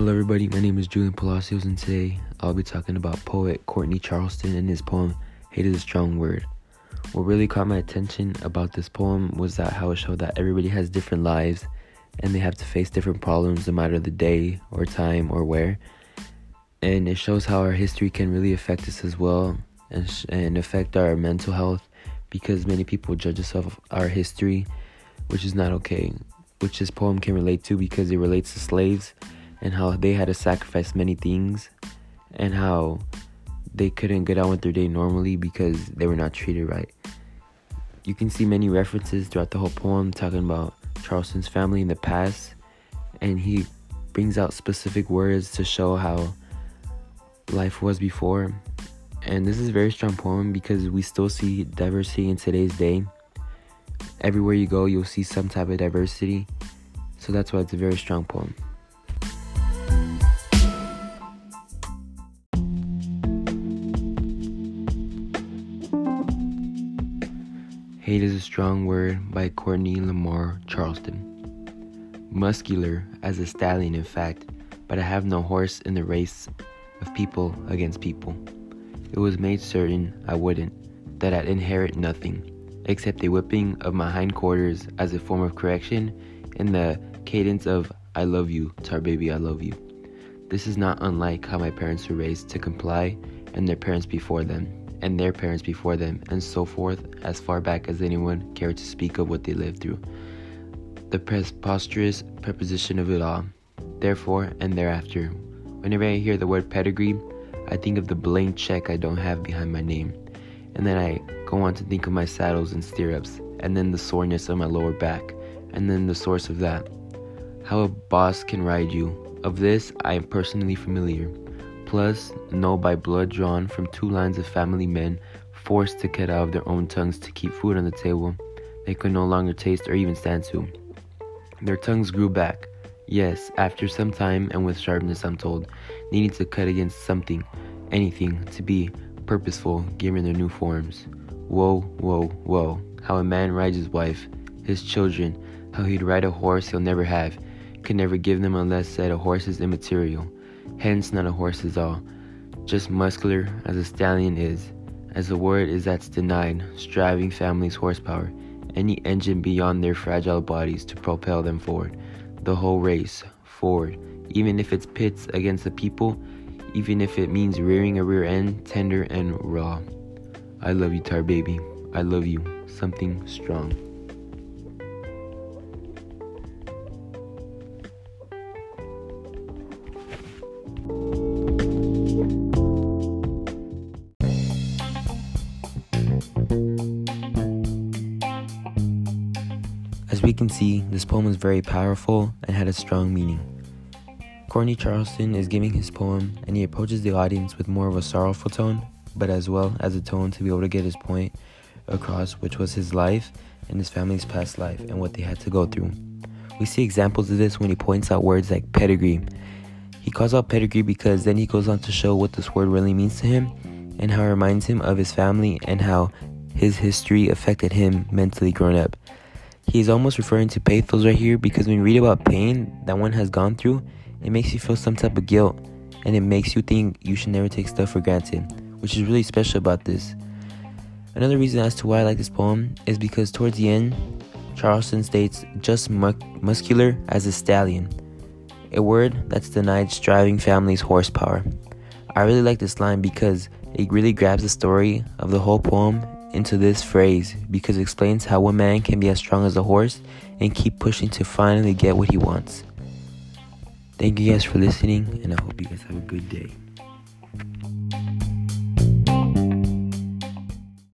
Hello, everybody. My name is Julian Palacios, and today I'll be talking about poet Courtney Charleston and his poem "Hate is a Strong Word." What really caught my attention about this poem was that how it showed that everybody has different lives, and they have to face different problems no matter the day or time or where. And it shows how our history can really affect us as well, and, sh- and affect our mental health, because many people judge us off our history, which is not okay. Which this poem can relate to because it relates to slaves and how they had to sacrifice many things and how they couldn't get on with their day normally because they were not treated right. You can see many references throughout the whole poem talking about Charleston's family in the past, and he brings out specific words to show how life was before. And this is a very strong poem because we still see diversity in today's day. Everywhere you go, you'll see some type of diversity. So that's why it's a very strong poem. Hate is a Strong Word by Courtney Lamar Charleston. Muscular as a stallion, in fact, but I have no horse in the race of people against people. It was made certain I wouldn't, that I'd inherit nothing except a whipping of my hindquarters as a form of correction in the cadence of I love you, tar baby, I love you. This is not unlike how my parents were raised to comply and their parents before them and their parents before them, and so forth, as far back as anyone cared to speak of what they lived through. The preposterous preposition of it all, therefore and thereafter. Whenever I hear the word pedigree, I think of the blank check I don't have behind my name, and then I go on to think of my saddles and stirrups, and then the soreness of my lower back, and then the source of that. How a boss can ride you. Of this, I am personally familiar plus know by blood drawn from two lines of family men forced to cut out of their own tongues to keep food on the table they could no longer taste or even stand to. Their tongues grew back, yes, after some time and with sharpness, I'm told, needing to cut against something, anything, to be purposeful given their new forms. Whoa, whoa, whoa, how a man rides his wife, his children, how he'd ride a horse he'll never have, could never give them unless said a horse is immaterial hence not a horse is all, just muscular as a stallion is, as the word is that's denied, striving families' horsepower, any engine beyond their fragile bodies to propel them forward, the whole race, forward, even if it's pits against the people, even if it means rearing a rear end, tender and raw. I love you, tar baby. I love you. Something strong. As we can see, this poem is very powerful and had a strong meaning. Courtney Charleston is giving his poem and he approaches the audience with more of a sorrowful tone, but as well as a tone to be able to get his point across, which was his life and his family's past life and what they had to go through. We see examples of this when he points out words like pedigree. He calls out pedigree because then he goes on to show what this word really means to him and how it reminds him of his family and how his history affected him mentally growing up. He is almost referring to pathos right here because when you read about pain that one has gone through, it makes you feel some type of guilt and it makes you think you should never take stuff for granted, which is really special about this. Another reason as to why I like this poem is because towards the end, Charleston states, just mu- muscular as a stallion, a word that's denied striving families' horsepower. I really like this line because it really grabs the story of the whole poem into this phrase because it explains how one man can be as strong as a horse and keep pushing to finally get what he wants. Thank you guys for listening, and I hope you guys have a good day.